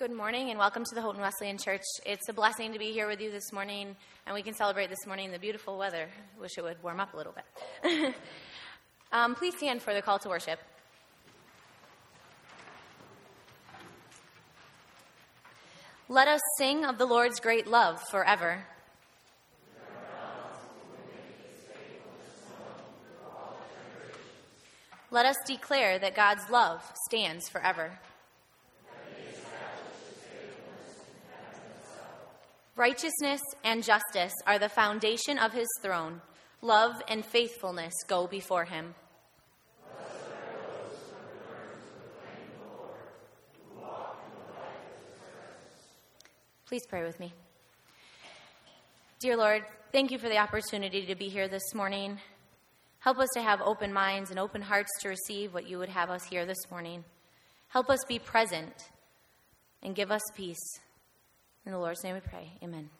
Good morning and welcome to the Houghton Wesleyan Church. It's a blessing to be here with you this morning, and we can celebrate this morning in the beautiful weather. Wish it would warm up a little bit. um, please stand for the call to worship. Let us sing of the Lord's great love forever. Let us declare that God's love stands forever. Righteousness and justice are the foundation of his throne. Love and faithfulness go before him. Please pray with me. Dear Lord, thank you for the opportunity to be here this morning. Help us to have open minds and open hearts to receive what you would have us hear this morning. Help us be present and give us peace. In the Lord's name we pray. Amen.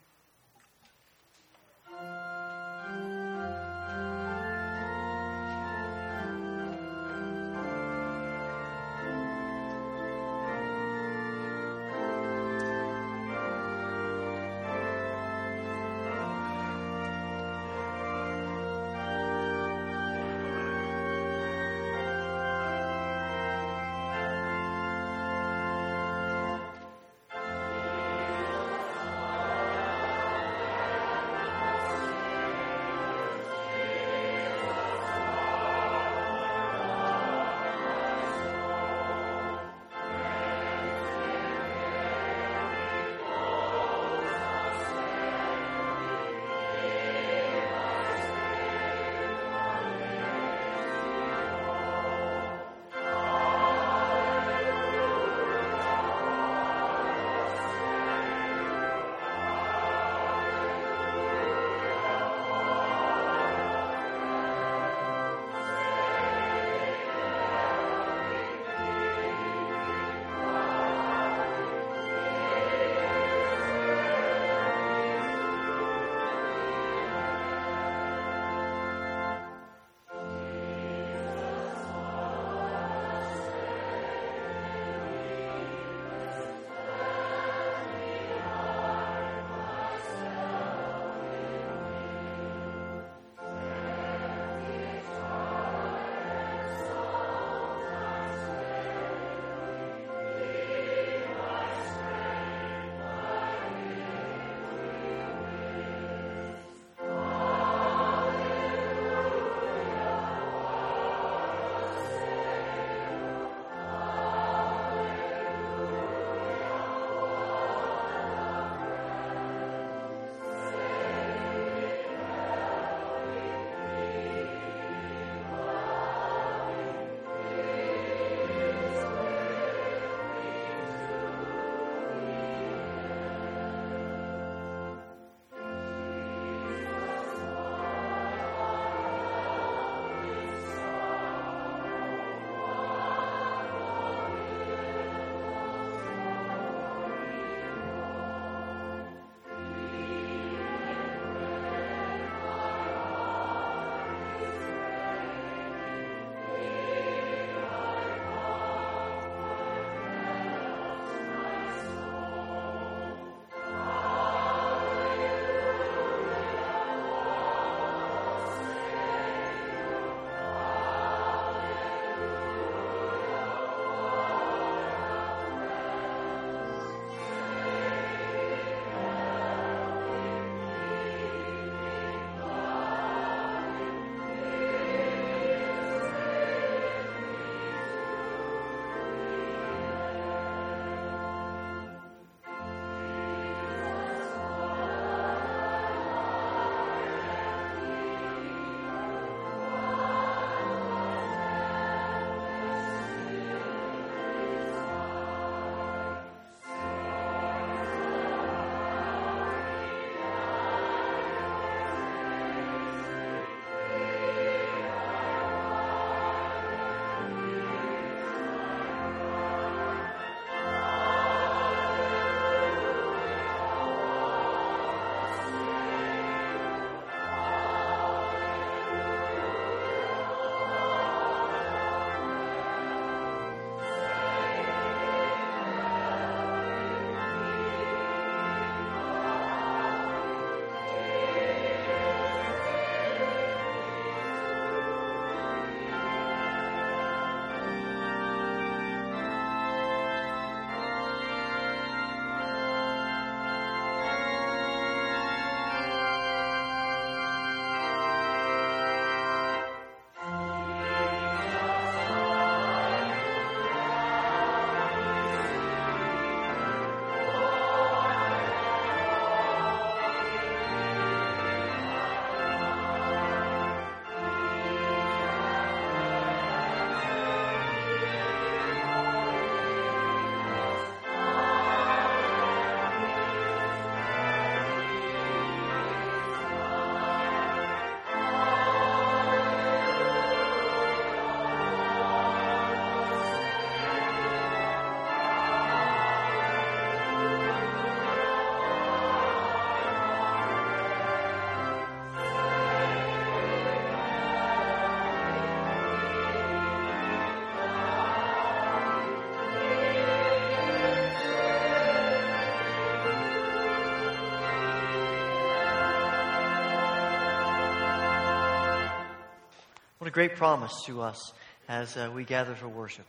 A great promise to us as uh, we gather for worship.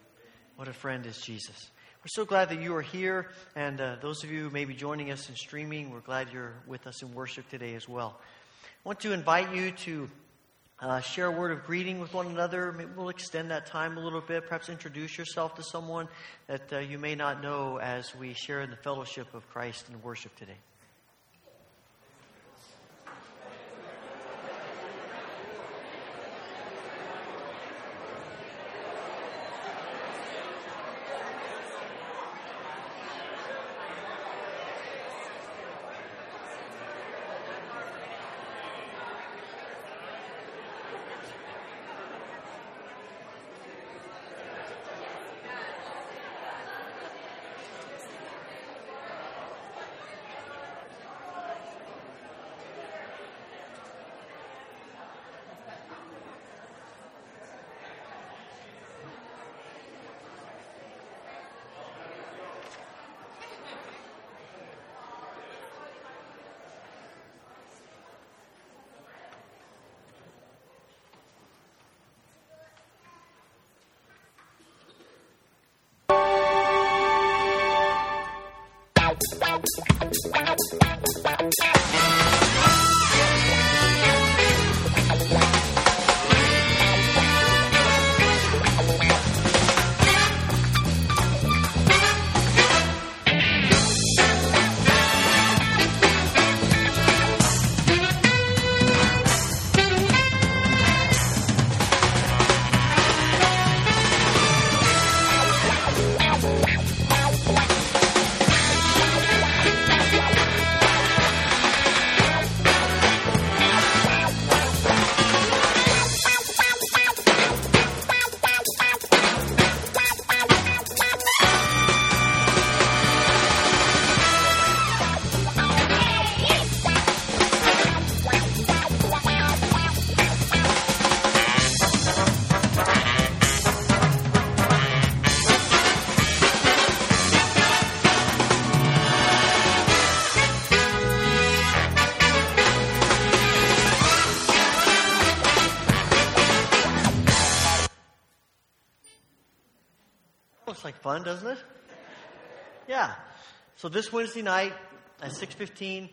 What a friend is Jesus. We're so glad that you are here, and uh, those of you who may be joining us in streaming, we're glad you're with us in worship today as well. I want to invite you to uh, share a word of greeting with one another. Maybe we'll extend that time a little bit. Perhaps introduce yourself to someone that uh, you may not know as we share in the fellowship of Christ and worship today. Fun, doesn't it? Yeah. So this Wednesday night at 6:15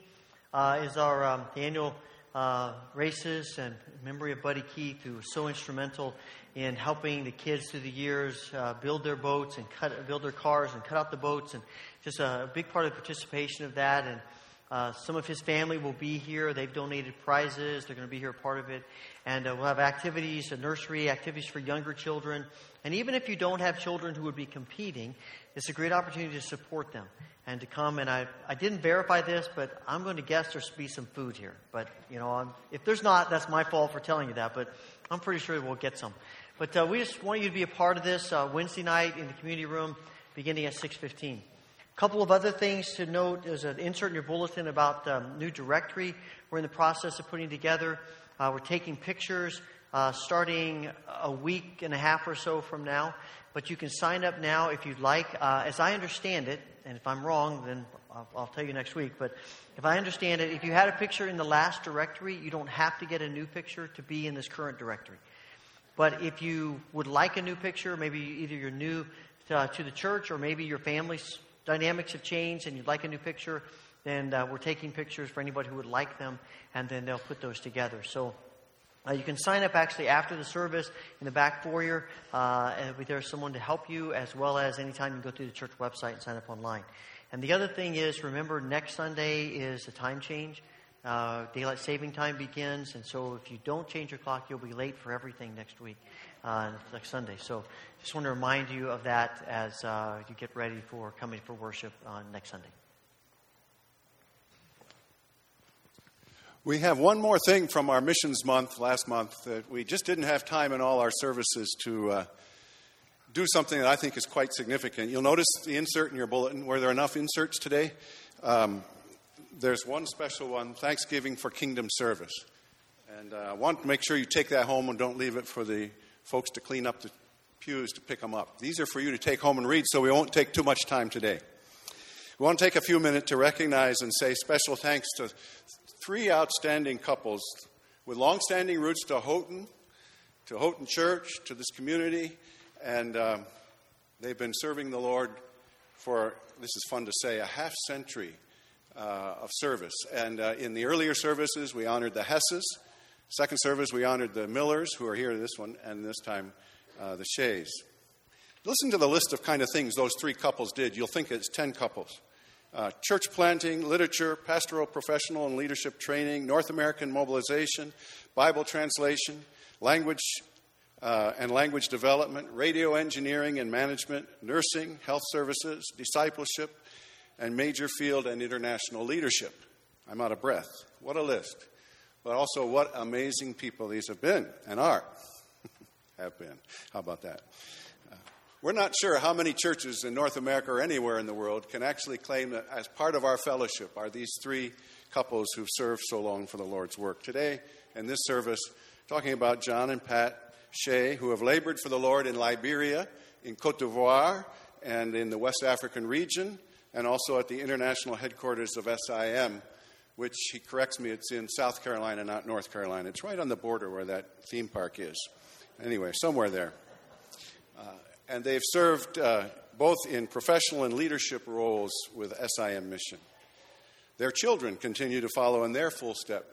uh, is our um, annual uh, races and memory of Buddy Keith, who was so instrumental in helping the kids through the years uh, build their boats and cut, build their cars and cut out the boats, and just a big part of the participation of that. And uh, some of his family will be here. They've donated prizes. They're going to be here, part of it. And uh, we'll have activities, a nursery, activities for younger children. And even if you don't have children who would be competing, it's a great opportunity to support them and to come. And I, I didn't verify this, but I'm going to guess there's be some food here. But, you know, I'm, if there's not, that's my fault for telling you that. But I'm pretty sure we'll get some. But uh, we just want you to be a part of this uh, Wednesday night in the community room beginning at 6.15. A couple of other things to note. There's an insert in your bulletin about um, new directory we're in the process of putting together. Uh, we're taking pictures uh, starting a week and a half or so from now. But you can sign up now if you'd like. Uh, as I understand it, and if I'm wrong, then I'll, I'll, tell you next week. But if I understand it, if you had a picture in the last directory, you don't have to get a new picture to be in this current directory. But if you would like a new picture, maybe either you're new to, uh, to the church or maybe your family's dynamics have changed and you'd like a new picture, then uh, we're taking pictures for anybody who would like them, and then they'll put those together. So uh, you can sign up actually after the service in the back foyer. Uh, there's someone to help you, as well as anytime you go through the church website and sign up online. And the other thing is, remember, next Sunday is a time change. Uh, daylight saving time begins, and so if you don't change your clock, you'll be late for everything next week, uh, next Sunday. So just want to remind you of that as uh, you get ready for coming for worship on next Sunday. We have one more thing from our missions month last month that we just didn't have time in all our services to uh, do something that I think is quite significant. You'll notice the insert in your bulletin. Were there enough inserts today? Um, there's one special one Thanksgiving for Kingdom Service. And uh, I want to make sure you take that home and don't leave it for the folks to clean up the pews to pick them up. These are for you to take home and read, so we won't take too much time today. We want to take a few minutes to recognize and say special thanks to three outstanding couples with long-standing roots to Houghton, to Houghton Church, to this community, and um, they've been serving the Lord for, this is fun to say, a half century uh, of service. And uh, in the earlier services, we honored the Hesses. Second service, we honored the Millers, who are here this one, and this time uh, the Shays. Listen to the list of kind of things those three couples did. You'll think it's 10 couples. Uh, church planting, literature, pastoral, professional, and leadership training, North American mobilization, Bible translation, language uh, and language development, radio engineering and management, nursing, health services, discipleship, and major field and international leadership. I'm out of breath. What a list. But also, what amazing people these have been and are. have been. How about that? We're not sure how many churches in North America or anywhere in the world can actually claim that as part of our fellowship are these three couples who've served so long for the Lord's work. Today, in this service, talking about John and Pat Shea, who have labored for the Lord in Liberia, in Cote d'Ivoire, and in the West African region, and also at the international headquarters of SIM, which he corrects me, it's in South Carolina, not North Carolina. It's right on the border where that theme park is. Anyway, somewhere there. Uh, and they've served uh, both in professional and leadership roles with SIM Mission. Their children continue to follow in their full step,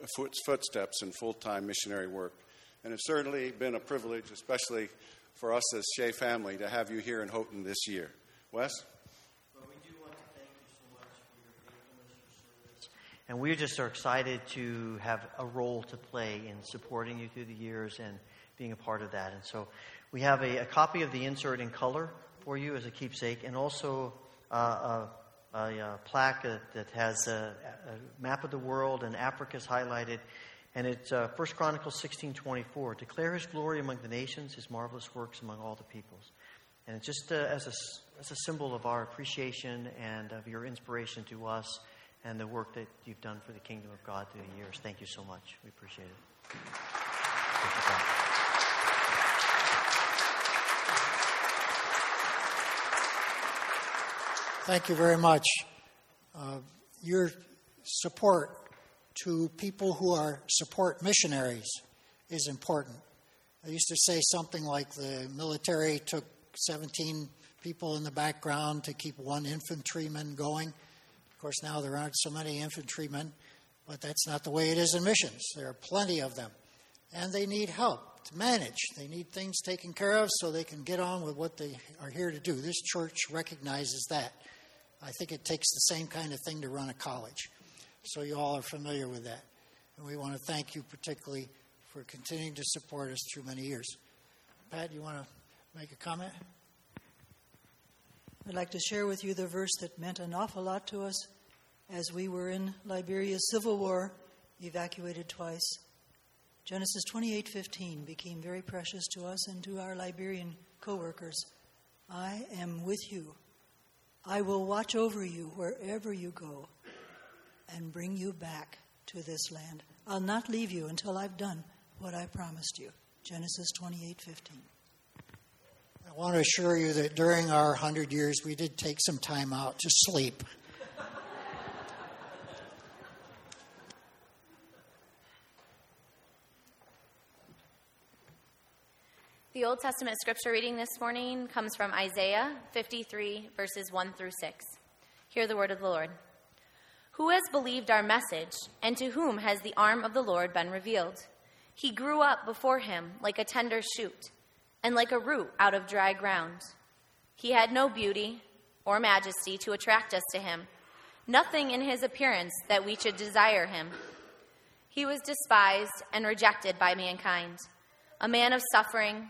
footsteps in full time missionary work. And it's certainly been a privilege, especially for us as Shea family, to have you here in Houghton this year. Wes? We do want to thank you so much for your being used for service. And we just are excited to have a role to play in supporting you through the years and being a part of that. And so we have a, a copy of the insert in color for you as a keepsake, and also uh, a, a, a, plaque that has a, map of the world, and Africa is highlighted. And it's uh, 1 Chronicles 16.24. Declare his glory among the nations, his marvelous works among all the peoples. And it's just uh, as, a, as a symbol of our appreciation and of your inspiration to us and the work that you've done for the kingdom of God through the years. Thank you so much. We appreciate it. Thank you very much. Uh, your support to people who are support missionaries is important. I used to say something like the military took 17 people in the background to keep one infantryman going. Of course, now there aren't so many infantrymen, but that's not the way it is in missions. There are plenty of them, and they need help to manage. They need things taken care of so they can get on with what they are here to do. This church recognizes that. I think it takes the same kind of thing to run a college. So you all are familiar with that. And we want to thank you particularly for continuing to support us through many years. Pat, you want to make a comment? I'd like to share with you the verse that meant an awful lot to us as we were in Liberia's civil war, evacuated twice. Genesis 28:15 became very precious to us and to our Liberian co-workers. I am with you. I will watch over you wherever you go and bring you back to this land. I'll not leave you until I've done what I promised you. Genesis 28:15. I want to assure you that during our 100 years we did take some time out to sleep. The Old Testament scripture reading this morning comes from Isaiah 53, verses 1 through 6. Hear the word of the Lord. Who has believed our message, and to whom has the arm of the Lord been revealed? He grew up before him like a tender shoot, and like a root out of dry ground. He had no beauty or majesty to attract us to him, nothing in his appearance that we should desire him. He was despised and rejected by mankind, a man of suffering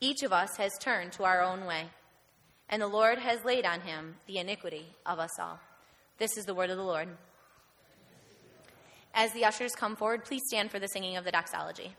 Each of us has turned to our own way and the Lord has laid on him the iniquity of us all. This is the word of the Lord. As the ushers come forward, please stand for the singing of the doxology.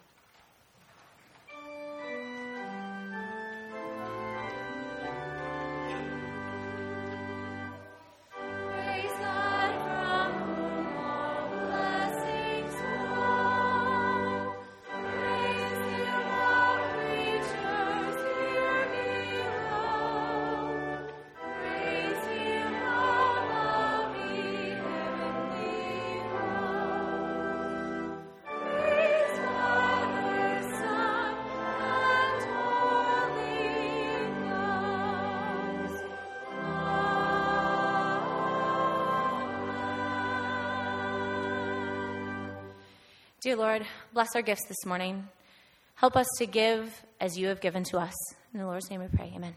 Dear Lord, bless our gifts this morning. Help us to give as you have given to us. In the Lord's name we pray. Amen.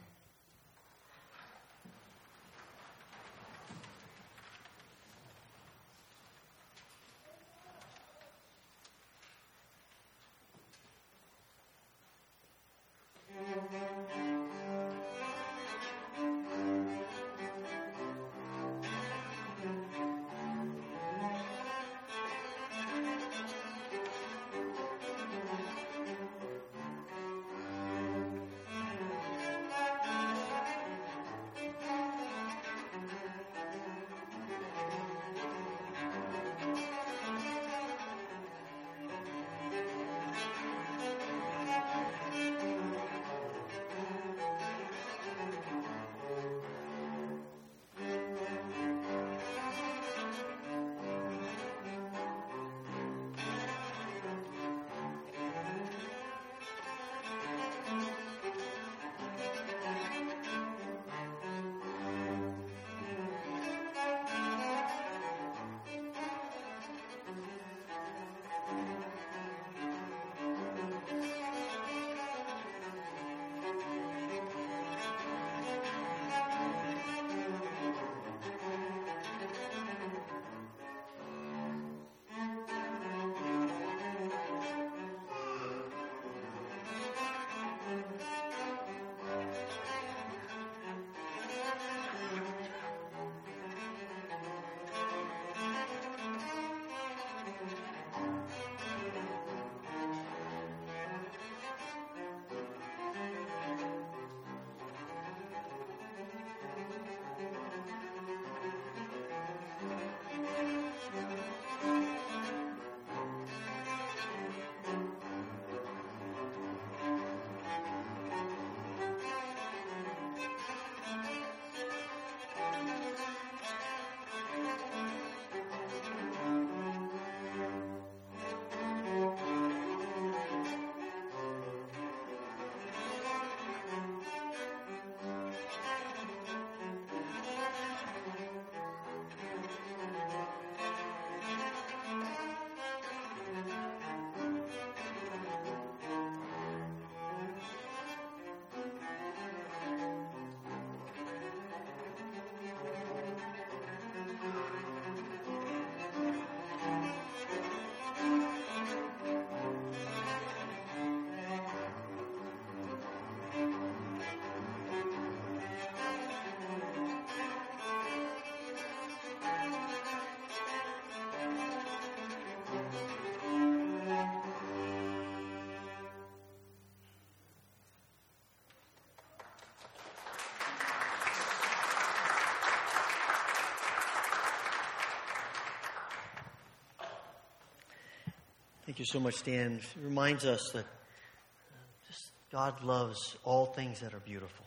Thank you so much, Dan. It reminds us that uh, just God loves all things that are beautiful,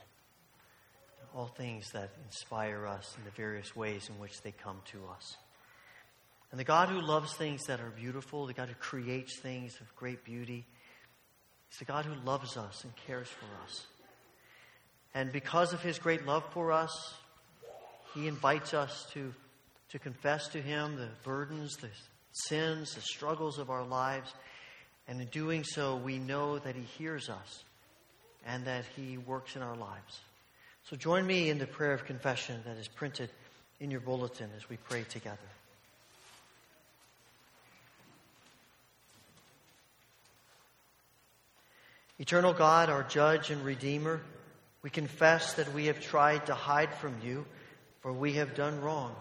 all things that inspire us in the various ways in which they come to us. And the God who loves things that are beautiful, the God who creates things of great beauty, is the God who loves us and cares for us. And because of his great love for us, he invites us to, to confess to him the burdens, the sins, the struggles of our lives. And in doing so, we know that He hears us and that He works in our lives. So join me in the prayer of confession that is printed in your bulletin as we pray together. Eternal God, our judge and redeemer, we confess that we have tried to hide from you, for we have done wrong.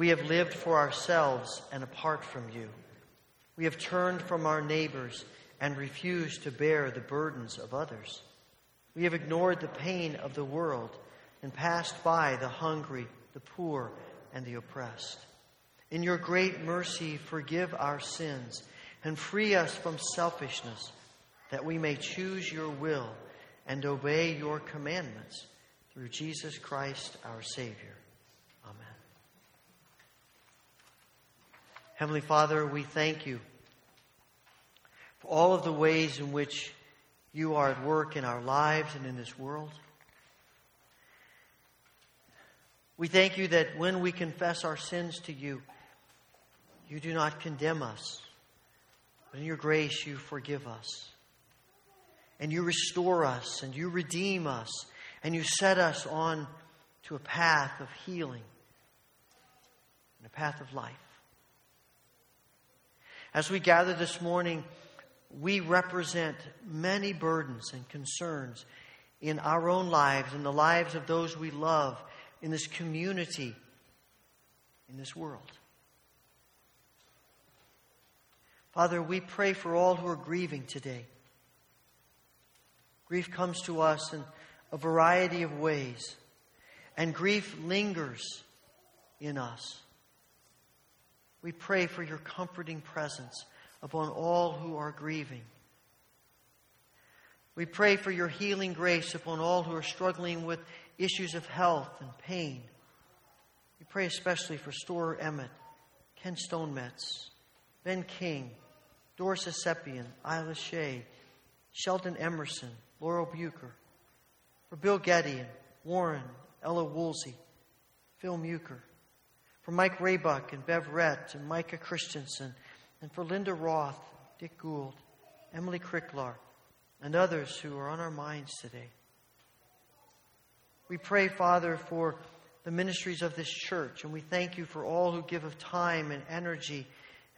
We have lived for ourselves and apart from you. We have turned from our neighbors and refused to bear the burdens of others. We have ignored the pain of the world and passed by the hungry, the poor, and the oppressed. In your great mercy, forgive our sins and free us from selfishness, that we may choose your will and obey your commandments through Jesus Christ our Savior. Heavenly Father, we thank you for all of the ways in which you are at work in our lives and in this world. We thank you that when we confess our sins to you, you do not condemn us, But in your grace, you forgive us. And you restore us, and you redeem us, and you set us on to a path of healing and a path of life. As we gather this morning, we represent many burdens and concerns in our own lives, in the lives of those we love, in this community, in this world. Father, we pray for all who are grieving today. Grief comes to us in a variety of ways, and grief lingers in us. We pray for your comforting presence upon all who are grieving. We pray for your healing grace upon all who are struggling with issues of health and pain. We pray especially for Storer Emmett, Ken Stonemetz, Ben King, Doris Esepian, Isla Shea, Sheldon Emerson, Laurel Bucher, for Bill and Warren, Ella Woolsey, Phil Muker, for Mike Raybuck and Bev Rett and Micah Christensen, and for Linda Roth, Dick Gould, Emily Cricklar, and others who are on our minds today. We pray, Father, for the ministries of this church, and we thank you for all who give of time and energy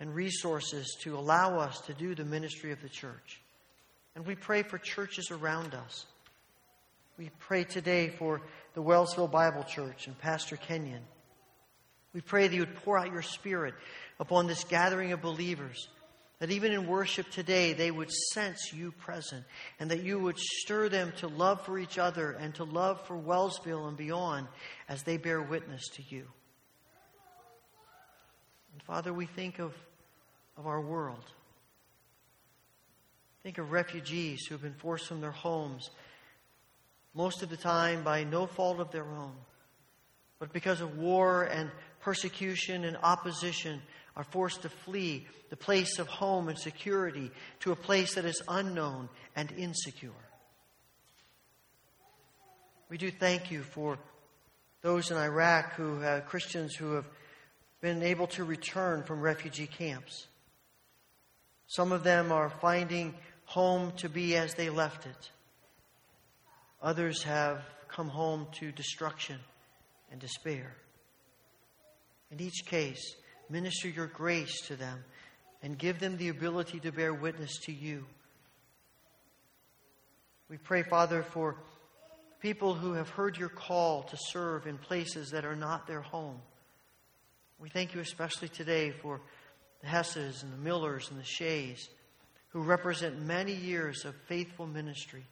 and resources to allow us to do the ministry of the church. And we pray for churches around us. We pray today for the Wellsville Bible Church and Pastor Kenyon. We pray that you would pour out your Spirit upon this gathering of believers, that even in worship today they would sense you present, and that you would stir them to love for each other and to love for Wellsville and beyond as they bear witness to you. And Father, we think of of our world. Think of refugees who have been forced from their homes, most of the time by no fault of their own, but because of war and persecution and opposition are forced to flee the place of home and security to a place that is unknown and insecure. We do thank you for those in Iraq who have Christians who have been able to return from refugee camps. Some of them are finding home to be as they left it. Others have come home to destruction and despair. In each case, minister your grace to them and give them the ability to bear witness to you. We pray, Father, for people who have heard your call to serve in places that are not their home. We thank you especially today for the Hesses and the Millers and the Shays, who represent many years of faithful ministry.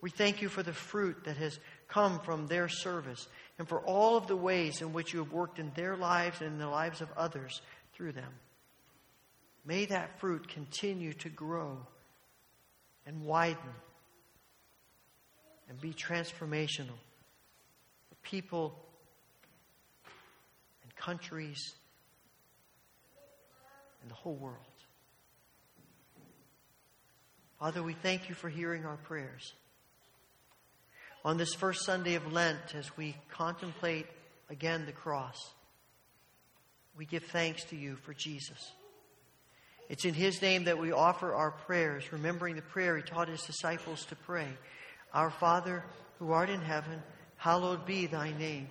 We thank you for the fruit that has come from their service and for all of the ways in which you have worked in their lives and in the lives of others through them. May that fruit continue to grow and widen and be transformational for people and countries and the whole world. Father, we thank you for hearing our prayers. On this first Sunday of Lent, as we contemplate again the cross, we give thanks to you for Jesus. It's in his name that we offer our prayers, remembering the prayer he taught his disciples to pray Our Father, who art in heaven, hallowed be thy name.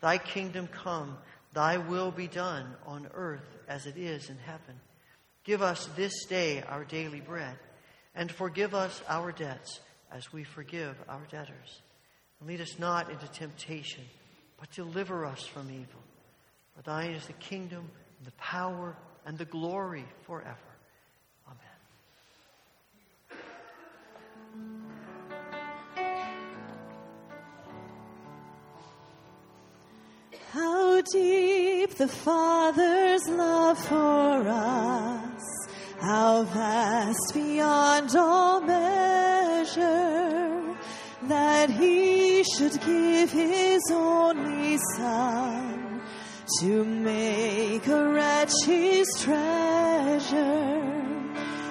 Thy kingdom come, thy will be done on earth as it is in heaven. Give us this day our daily bread, and forgive us our debts as we forgive our debtors. And lead us not into temptation, but deliver us from evil. For thine is the kingdom, and the power, and the glory forever. Amen. How deep the Father's love for us, how vast beyond all measure, that He should give His only Son to make a wretch His treasure.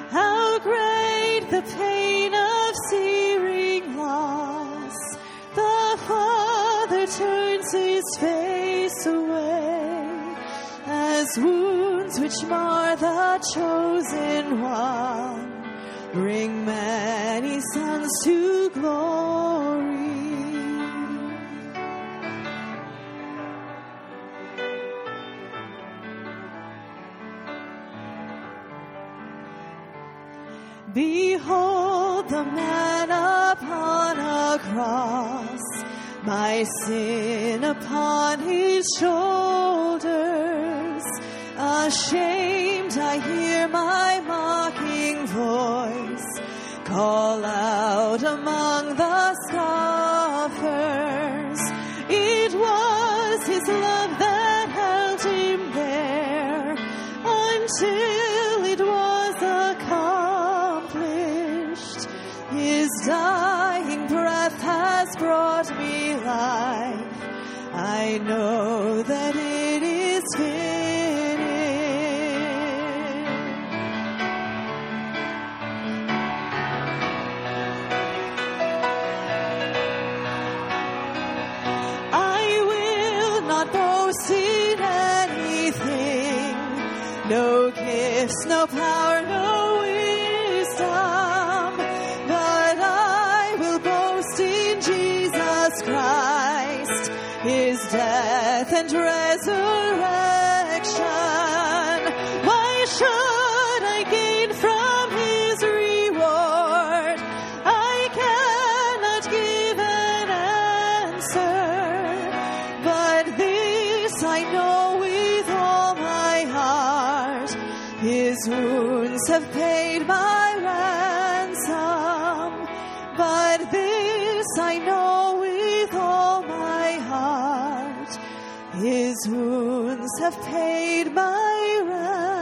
How great the pain of searing loss, the Father turns His face away as wounds which mar the chosen one, bring many sons to glory. Behold the man upon a cross, my sin upon his shoulders. Ashamed, I hear my mocking voice call out among the scoffers. It was his love that held him there until it was accomplished. His dying breath has brought me life. I know that power, have paid my ransom, but this I know with all my heart. His wounds have paid my ransom.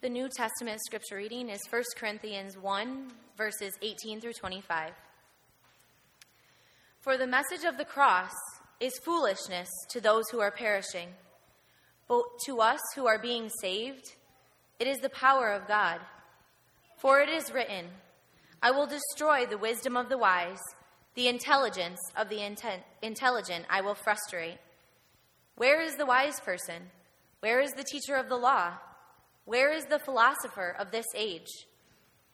The New Testament scripture reading is 1 Corinthians 1, verses 18 through 25. For the message of the cross is foolishness to those who are perishing, but to us who are being saved, it is the power of God. For it is written, I will destroy the wisdom of the wise, the intelligence of the intelligent I will frustrate. Where is the wise person? Where is the teacher of the law? Where is the philosopher of this age?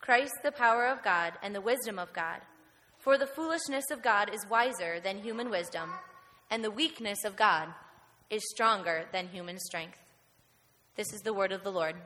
Christ the power of God and the wisdom of God. For the foolishness of God is wiser than human wisdom, and the weakness of God is stronger than human strength. This is the word of the Lord.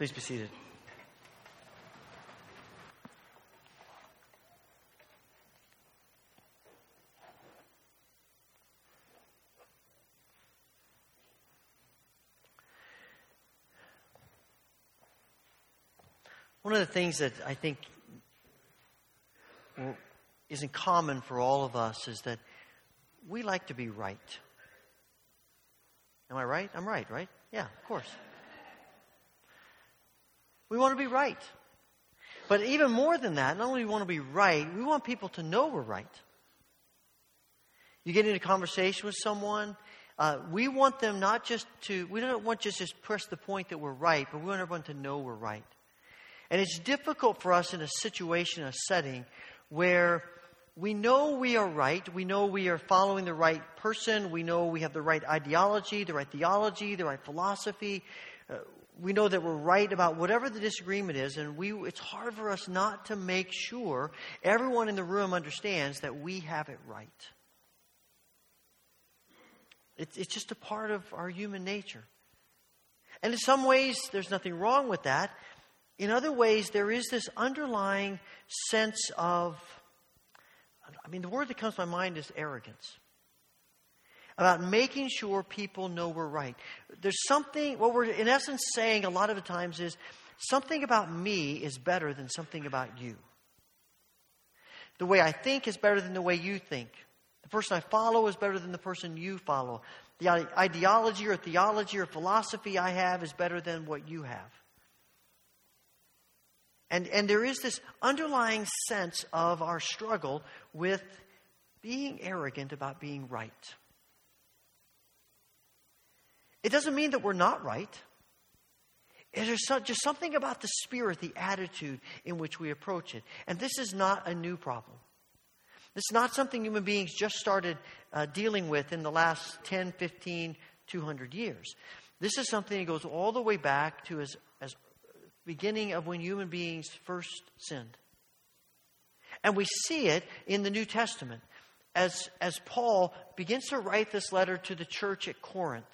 Please be seated. One of the things that I think isn't common for all of us is that we like to be right. Am I right? I'm right, right? Yeah, of course. Want to be right. But even more than that, not only do we want to be right, we want people to know we're right. You get into conversation with someone, uh, we want them not just to, we don't want just to press the point that we're right, but we want everyone to know we're right. And it's difficult for us in a situation, a setting, where we know we are right. We know we are following the right person. We know we have the right ideology, the right theology, the right philosophy. Uh, we know that we're right about whatever the disagreement is, and we, it's hard for us not to make sure everyone in the room understands that we have it right. It's, it's just a part of our human nature. And in some ways, there's nothing wrong with that. In other ways, there is this underlying sense of, I mean, the word that comes to my mind is arrogance. About making sure people know we're right. There's something, what we're in essence saying a lot of the times is something about me is better than something about you. The way I think is better than the way you think. The person I follow is better than the person you follow. The ideology or theology or philosophy I have is better than what you have. And, and there is this underlying sense of our struggle with being arrogant about being right. It doesn't mean that we're not right. There's just something about the spirit, the attitude in which we approach it. And this is not a new problem. This is not something human beings just started uh, dealing with in the last 10, 15, 200 years. This is something that goes all the way back to as, as beginning of when human beings first sinned. And we see it in the New Testament as, as Paul begins to write this letter to the church at Corinth.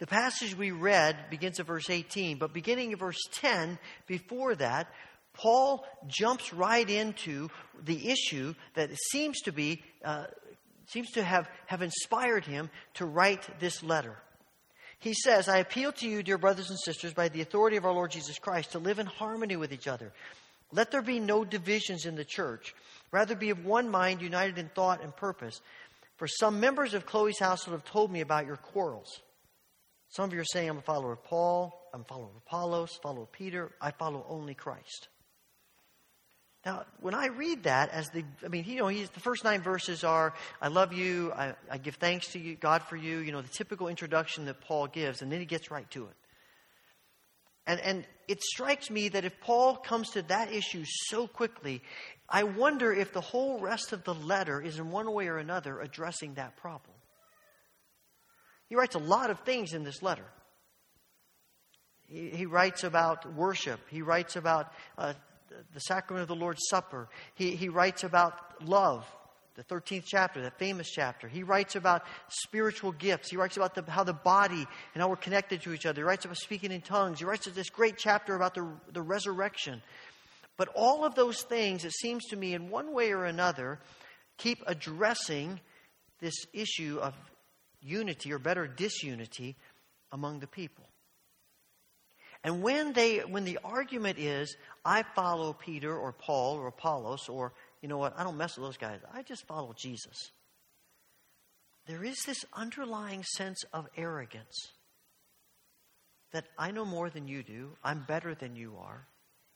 The passage we read begins at verse 18, but beginning at verse 10, before that, Paul jumps right into the issue that seems to be, uh, seems to have, have inspired him to write this letter. He says, I appeal to you, dear brothers and sisters, by the authority of our Lord Jesus Christ, to live in harmony with each other. Let there be no divisions in the church. Rather, be of one mind, united in thought and purpose. For some members of Chloe's household have told me about your quarrels. Some of you are saying, I'm a follower of Paul, I'm a follower of Apollos, follower of Peter, I follow only Christ. Now, when I read that, as the, I mean, you know, he's, the first nine verses are, I love you, I, I give thanks to you, God for you, you know, the typical introduction that Paul gives, and then he gets right to it. And, and it strikes me that if Paul comes to that issue so quickly, I wonder if the whole rest of the letter is in one way or another addressing that problem. He writes a lot of things in this letter. He, he writes about worship. He writes about uh, the sacrament of the Lord's Supper. He, he writes about love, the 13th chapter, that famous chapter. He writes about spiritual gifts. He writes about the, how the body and how we're connected to each other. He writes about speaking in tongues. He writes this great chapter about the, the resurrection. But all of those things, it seems to me, in one way or another, keep addressing this issue of unity, or better, disunity among the people. And when they when the argument is I follow Peter or Paul or Apollos or you know what, I don't mess with those guys. I just follow Jesus. There is this underlying sense of arrogance that I know more than you do. I'm better than you are.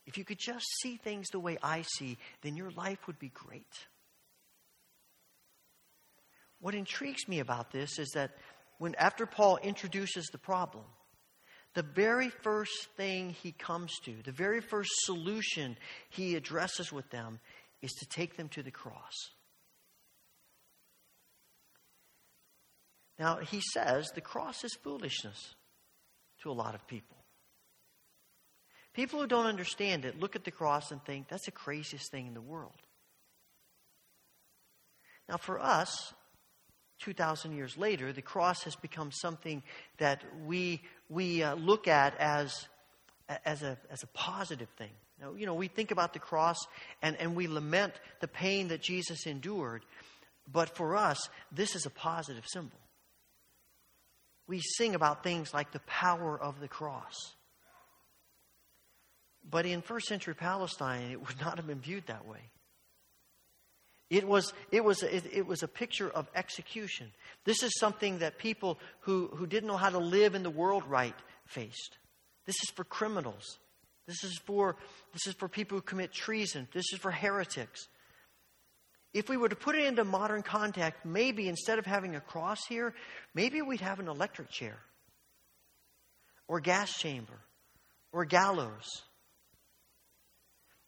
If you could just see things the way I see, then your life would be great. What intrigues me about this is that when after Paul introduces the problem, the very first thing he comes to, the very first solution he addresses with them is to take them to the cross. Now, he says the cross is foolishness to a lot of people. People who don't understand it look at the cross and think that's the craziest thing in the world. Now, for us, 2,000 years later, the cross has become something that we, we uh, look at as as a, as a positive thing. Now, you know, we think about the cross and, and we lament the pain that Jesus endured, but for us, this is a positive symbol. We sing about things like the power of the cross. But in first century Palestine, it would not have been viewed that way. It was, it, was, it, it, was a picture of execution. This is something that people who, who didn't know how to live in the world right faced. This is for criminals. This is for, this is for people who commit treason. This is for heretics. If we were to put it into modern context, maybe instead of having a cross here, maybe we'd have an electric chair, or gas chamber, or gallows.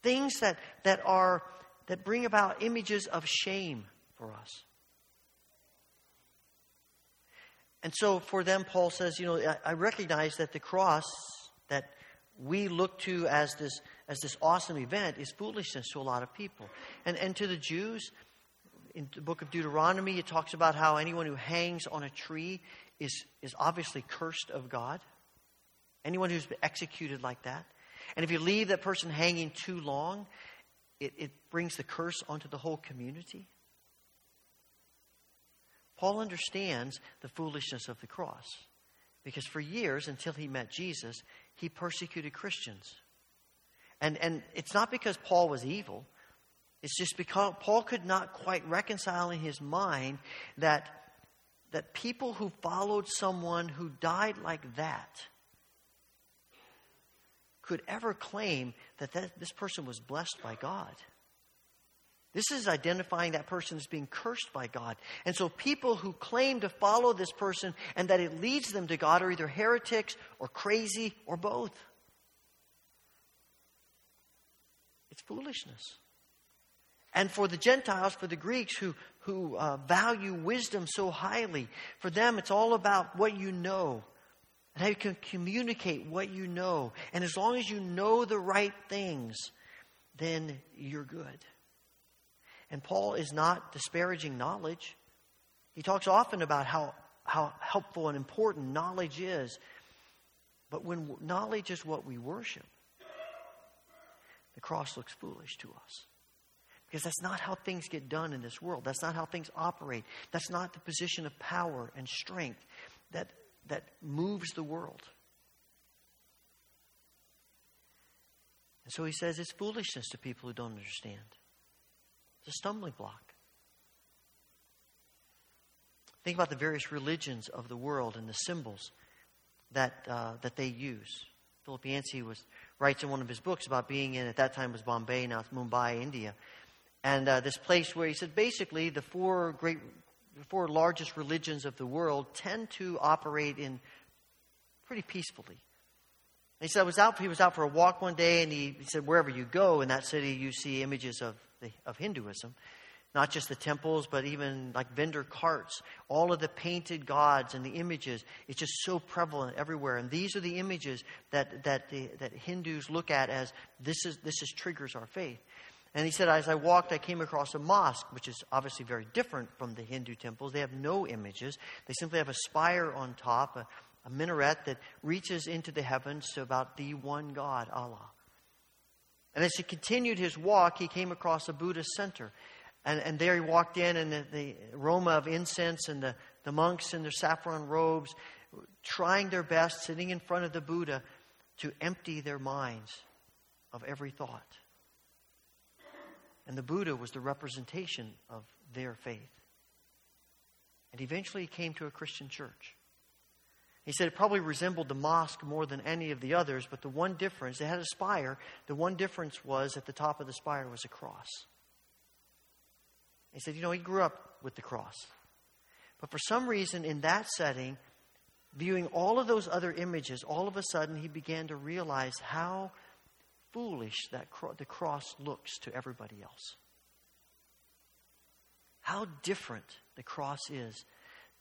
Things that, that are that bring about images of shame for us. And so for them, Paul says, you know, I, recognize that the cross that we look to as this as this awesome event is foolishness to a lot of people. And and to the Jews, in the book of Deuteronomy, it talks about how anyone who hangs on a tree is, is obviously cursed of God. Anyone who's been executed like that. And if you leave that person hanging too long, it, it brings the curse onto the whole community. Paul understands the foolishness of the cross because for years, until he met Jesus, he persecuted Christians. And, and it's not because Paul was evil, it's just because Paul could not quite reconcile in his mind that, that people who followed someone who died like that could ever claim that, that this person was blessed by God. This is identifying that person as being cursed by God. And so people who claim to follow this person and that it leads them to God are either heretics or crazy or both. It's foolishness. And for the Gentiles, for the Greeks who, who uh, value wisdom so highly, for them it's all about what you know and how you can communicate what you know. And as long as you know the right things, then you're good. And Paul is not disparaging knowledge. He talks often about how, how helpful and important knowledge is. But when knowledge is what we worship, the cross looks foolish to us. Because that's not how things get done in this world. That's not how things operate. That's not the position of power and strength that that moves the world. And so he says it's foolishness to people who don't understand. It's a stumbling block. Think about the various religions of the world and the symbols that, uh, that they use. Philip Yancey was, writes in one of his books about being in, at that time was Bombay, now it's Mumbai, India. And uh, this place where he said basically the four great four largest religions of the world tend to operate in pretty peacefully. And he said, was out, he was out for a walk one day, and he, he said, wherever you go in that city, you see images of, the, of Hinduism. Not just the temples, but even like vendor carts. All of the painted gods and the images. It's just so prevalent everywhere. And these are the images that, that, the, that Hindus look at as this is, this is triggers our faith. And he said, as I walked, I came across a mosque, which is obviously very different from the Hindu temples. They have no images, they simply have a spire on top, a, a minaret that reaches into the heavens to about the one God, Allah. And as he continued his walk, he came across a Buddhist center. And, and there he walked in, and the, the aroma of incense and the, the monks in their saffron robes, trying their best, sitting in front of the Buddha, to empty their minds of every thought. And the Buddha was the representation of their faith. And eventually he came to a Christian church. He said it probably resembled the mosque more than any of the others, but the one difference, they had a spire, the one difference was at the top of the spire was a cross. He said, you know, he grew up with the cross. But for some reason, in that setting, viewing all of those other images, all of a sudden he began to realize how foolish that cro- the cross looks to everybody else. How different the cross is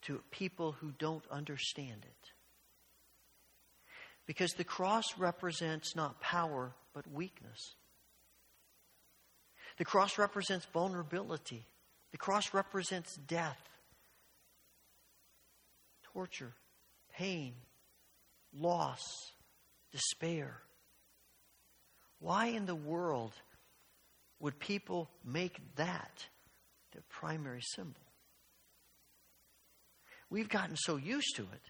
to people who don't understand it. Because the cross represents not power, but weakness. The cross represents vulnerability. The cross represents death, torture, pain, loss, despair Why in the world would people make that their primary symbol? We've gotten so used to it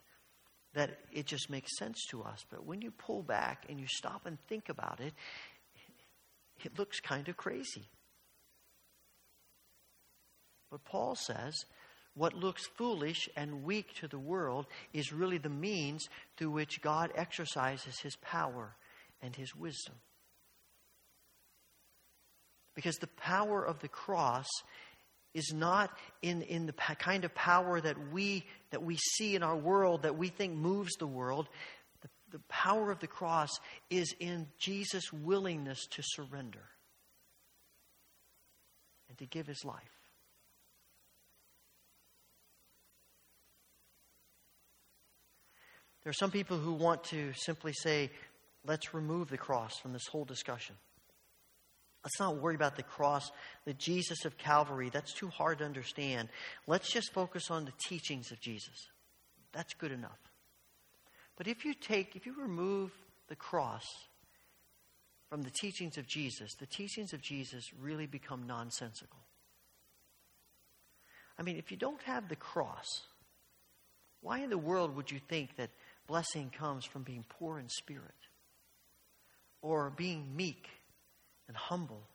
that it just makes sense to us. But when you pull back and you stop and think about it, it looks kind of crazy. But Paul says what looks foolish and weak to the world is really the means through which God exercises his power and his wisdom. Because the power of the cross is not in, in the kind of power that we, that we see in our world, that we think moves the world. The, the power of the cross is in Jesus' willingness to surrender and to give his life. There are some people who want to simply say, let's remove the cross from this whole discussion. Let's not worry about the cross, the Jesus of Calvary. That's too hard to understand. Let's just focus on the teachings of Jesus. That's good enough. But if you take, if you remove the cross from the teachings of Jesus, the teachings of Jesus really become nonsensical. I mean, if you don't have the cross, why in the world would you think that blessing comes from being poor in spirit or being meek and humble.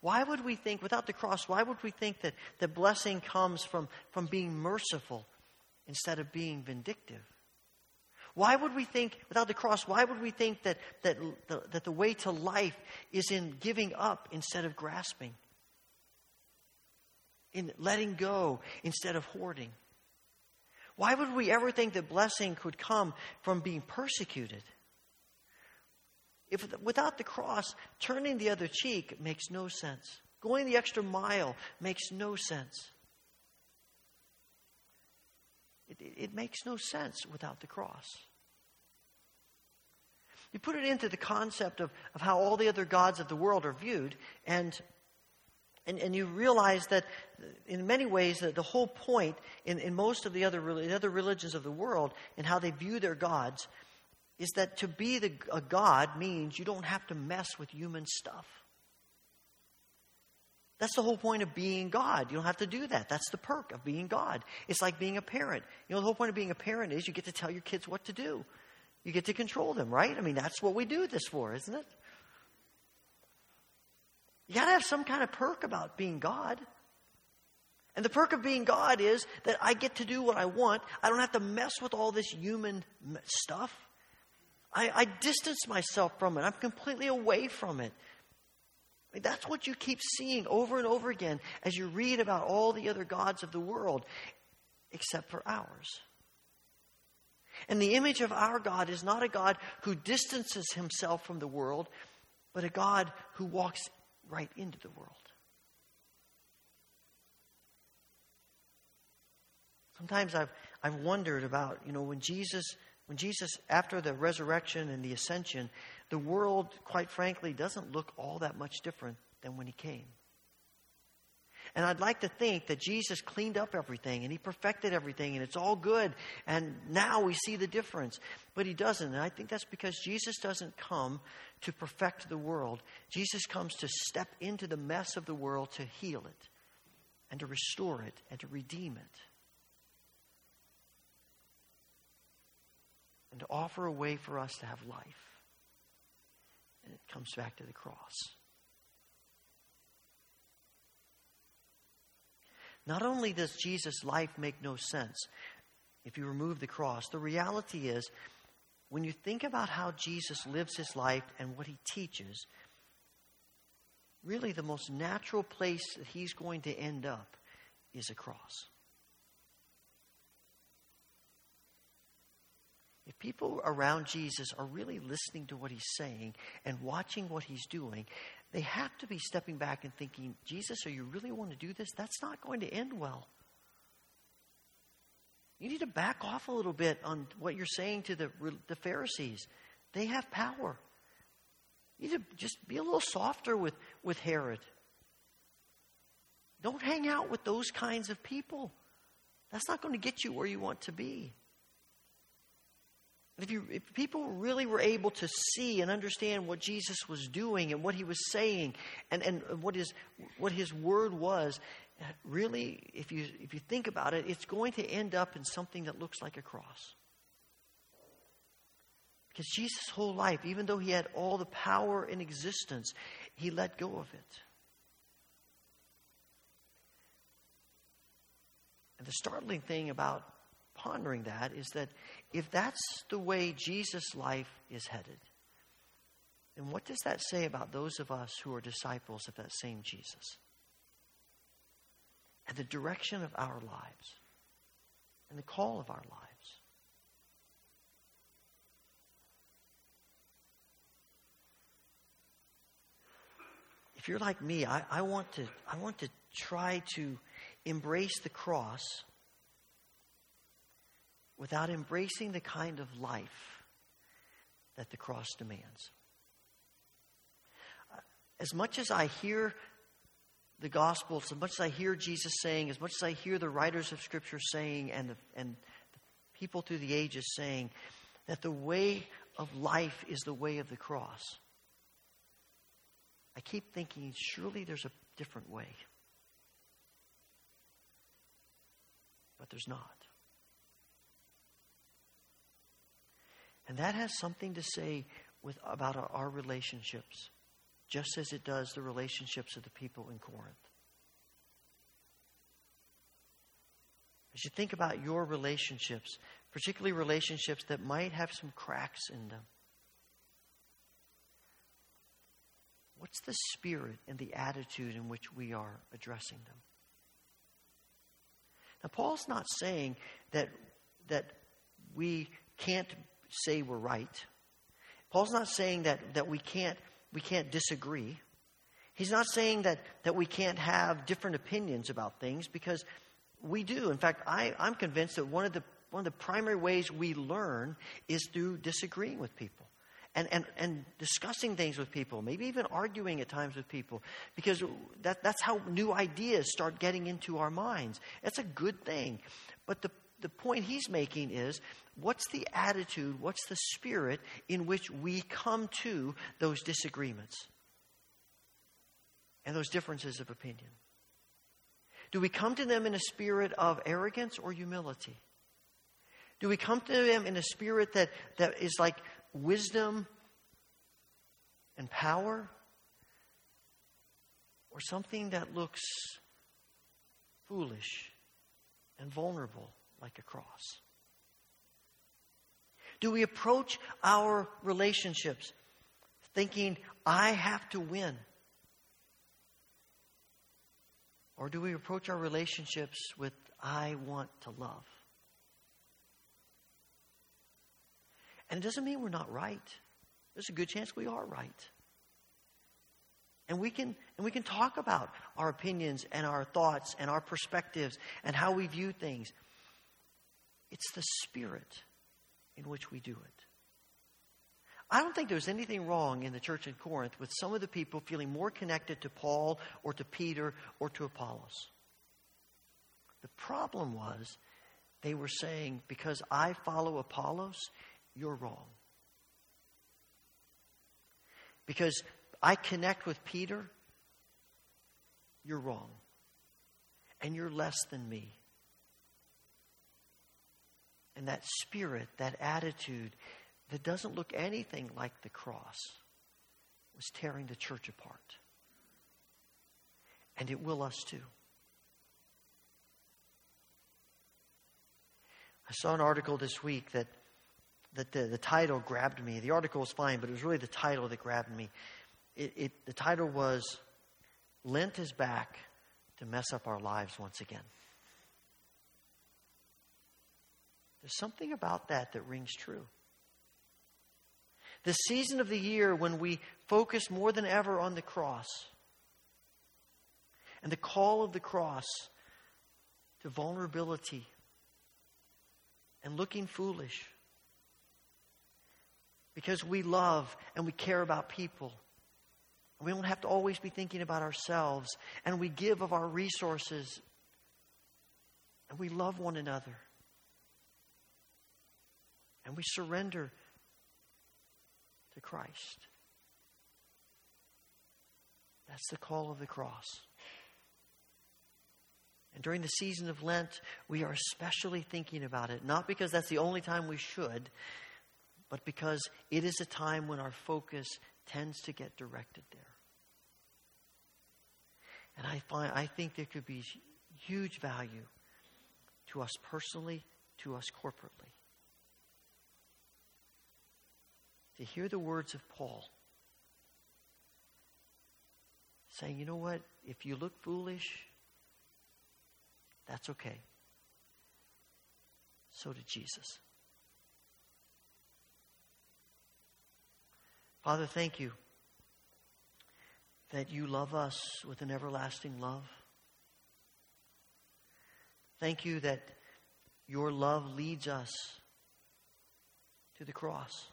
Why would we think, without the cross, why would we think that the blessing comes from, from being merciful instead of being vindictive? Why would we think, without the cross, why would we think that, that, the, that the way to life is in giving up instead of grasping? In letting go instead of hoarding? Why would we ever think that blessing could come from being persecuted? If without the cross, turning the other cheek makes no sense. Going the extra mile makes no sense. It, it makes no sense without the cross. You put it into the concept of, of how all the other gods of the world are viewed, and and, and you realize that in many ways that the whole point in, in most of the other, the other religions of the world and how they view their gods is that to be the, a god means you don't have to mess with human stuff. That's the whole point of being God. You don't have to do that. That's the perk of being God. It's like being a parent. You know, the whole point of being a parent is you get to tell your kids what to do. You get to control them, right? I mean, that's what we do this for, isn't it? You got to have some kind of perk about being God. And the perk of being God is that I get to do what I want. I don't have to mess with all this human stuff. I, I distance myself from it. I'm completely away from it. That's what you keep seeing over and over again as you read about all the other gods of the world, except for ours. And the image of our God is not a God who distances himself from the world, but a God who walks right into the world. Sometimes I've, I've wondered about, you know, when Jesus, when Jesus, after the resurrection and the ascension, the world, quite frankly, doesn't look all that much different than when he came. And I'd like to think that Jesus cleaned up everything and he perfected everything and it's all good. And now we see the difference. But he doesn't. And I think that's because Jesus doesn't come to perfect the world. Jesus comes to step into the mess of the world to heal it and to restore it and to redeem it. And to offer a way for us to have life. And it comes back to the cross. Not only does Jesus' life make no sense if you remove the cross, the reality is when you think about how Jesus lives his life and what he teaches, really the most natural place that he's going to end up is a cross. If people around Jesus are really listening to what he's saying and watching what he's doing, they have to be stepping back and thinking, Jesus, are you really want to do this? That's not going to end well. You need to back off a little bit on what you're saying to the, the Pharisees. They have power. You need to just be a little softer with, with Herod. Don't hang out with those kinds of people. That's not going to get you where you want to be. If, you, if people really were able to see and understand what Jesus was doing and what he was saying and, and what, his, what his word was, really, if you, if you think about it, it's going to end up in something that looks like a cross. Because Jesus' whole life, even though he had all the power in existence, he let go of it. And the startling thing about pondering that is that if that's the way Jesus' life is headed, then what does that say about those of us who are disciples of that same Jesus? And the direction of our lives and the call of our lives. If you're like me, I, I, want to, I want to try to embrace the cross without embracing the kind of life that the cross demands. As much as I hear the gospel, as much as I hear Jesus saying, as much as I hear the writers of Scripture saying, and the, and the people through the ages saying, that the way of life is the way of the cross, I keep thinking, surely there's a different way. But there's not. And that has something to say with, about our, relationships, just as it does the relationships of the people in Corinth. As you think about your relationships, particularly relationships that might have some cracks in them, what's the spirit and the attitude in which we are addressing them? Now, Paul's not saying that, that we can't say we're right. Paul's not saying that, that we, can't, we can't disagree. He's not saying that, that we can't have different opinions about things because we do. In fact, I, I'm convinced that one of, the, one of the primary ways we learn is through disagreeing with people. And, and, and discussing things with people, maybe even arguing at times with people, because that, that's how new ideas start getting into our minds. That's a good thing. But the, the point he's making is what's the attitude, what's the spirit in which we come to those disagreements and those differences of opinion? Do we come to them in a spirit of arrogance or humility? Do we come to them in a spirit that, that is like wisdom and power? Or something that looks foolish and vulnerable like a cross? Do we approach our relationships thinking, I have to win? Or do we approach our relationships with, I want to love? And it doesn't mean we're not right. There's a good chance we are right. And we can and we can talk about our opinions and our thoughts and our perspectives and how we view things. It's the spirit in which we do it. I don't think there's anything wrong in the church in Corinth with some of the people feeling more connected to Paul or to Peter or to Apollos. The problem was they were saying, because I follow Apollos, you're wrong. Because I connect with Peter, you're wrong. And you're less than me. And that spirit, that attitude that doesn't look anything like the cross was tearing the church apart. And it will us too. I saw an article this week that, that the, the title grabbed me. The article was fine, but it was really the title that grabbed me. It, it, the title was Lent is Back to Mess Up Our Lives Once Again. There's something about that that rings true. The season of the year when we focus more than ever on the cross and the call of the cross to vulnerability and looking foolish because we love and we care about people. We don't have to always be thinking about ourselves, and we give of our resources, and we love one another. And we surrender to Christ. That's the call of the cross. And during the season of Lent, we are especially thinking about it, not because that's the only time we should, but because it is a time when our focus tends to get directed there. And I find I think there could be huge value to us personally, to us corporately. To hear the words of Paul saying, you know what, if you look foolish, that's okay. So did Jesus. Father, thank you that you love us with an everlasting love. Thank you that your love leads us to the cross.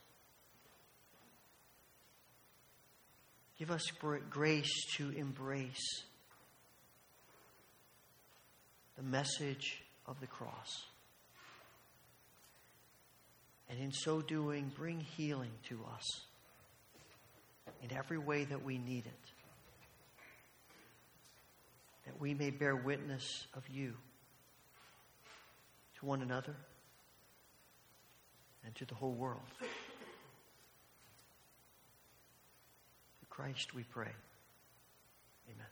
Give us grace to embrace the message of the cross. And in so doing, bring healing to us in every way that we need it. That we may bear witness of you to one another and to the whole world. Christ we pray. Amen.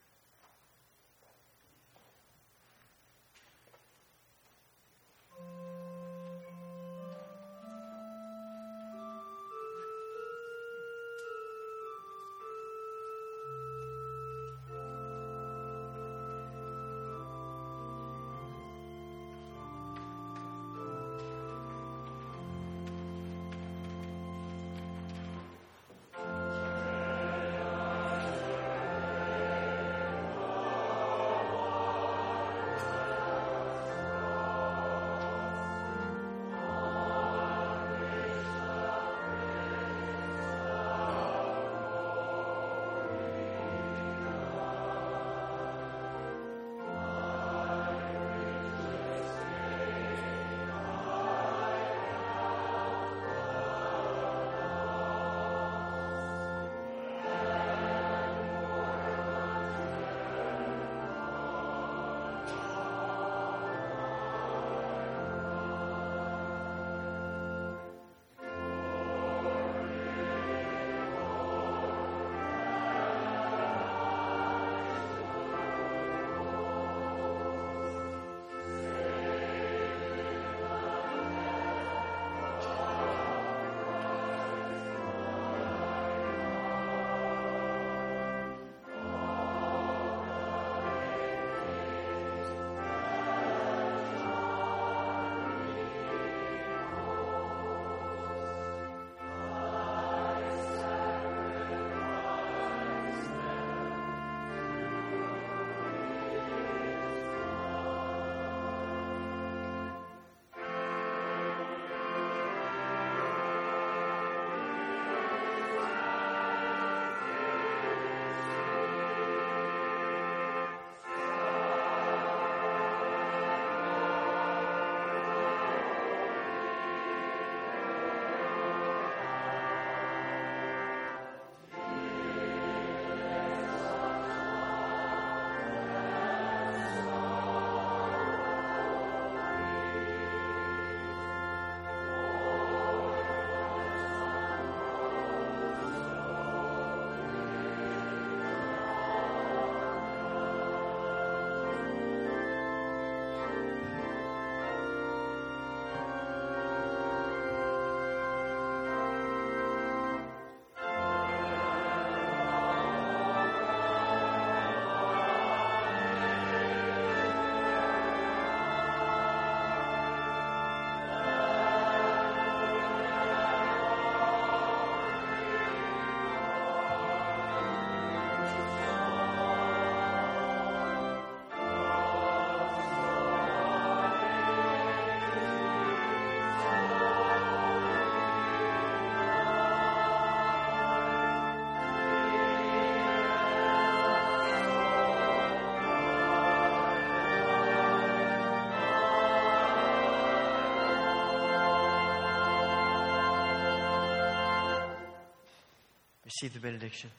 Receive the benediction.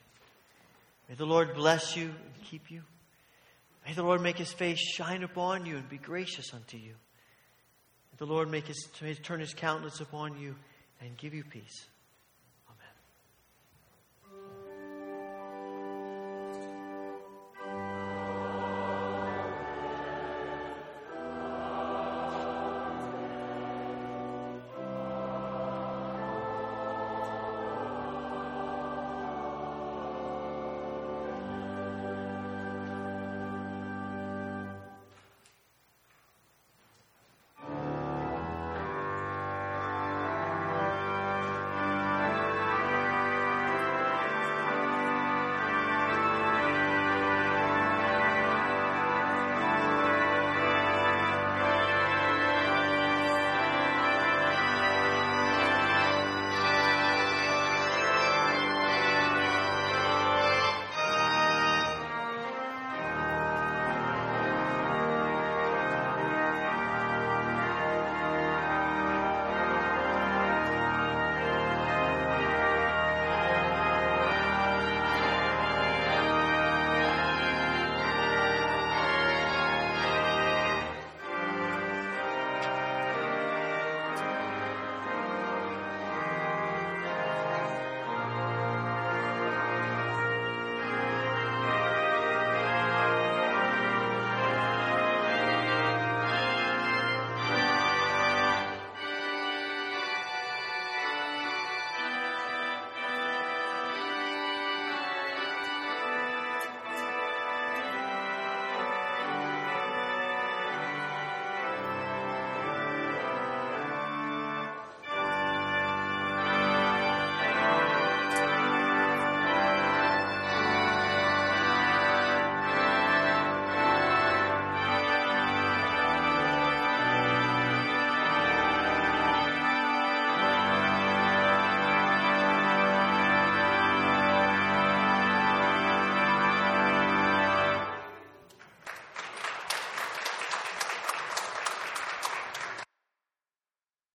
May the Lord bless you and keep you. May the Lord make his face shine upon you and be gracious unto you. May the Lord make his, turn his countenance upon you and give you peace.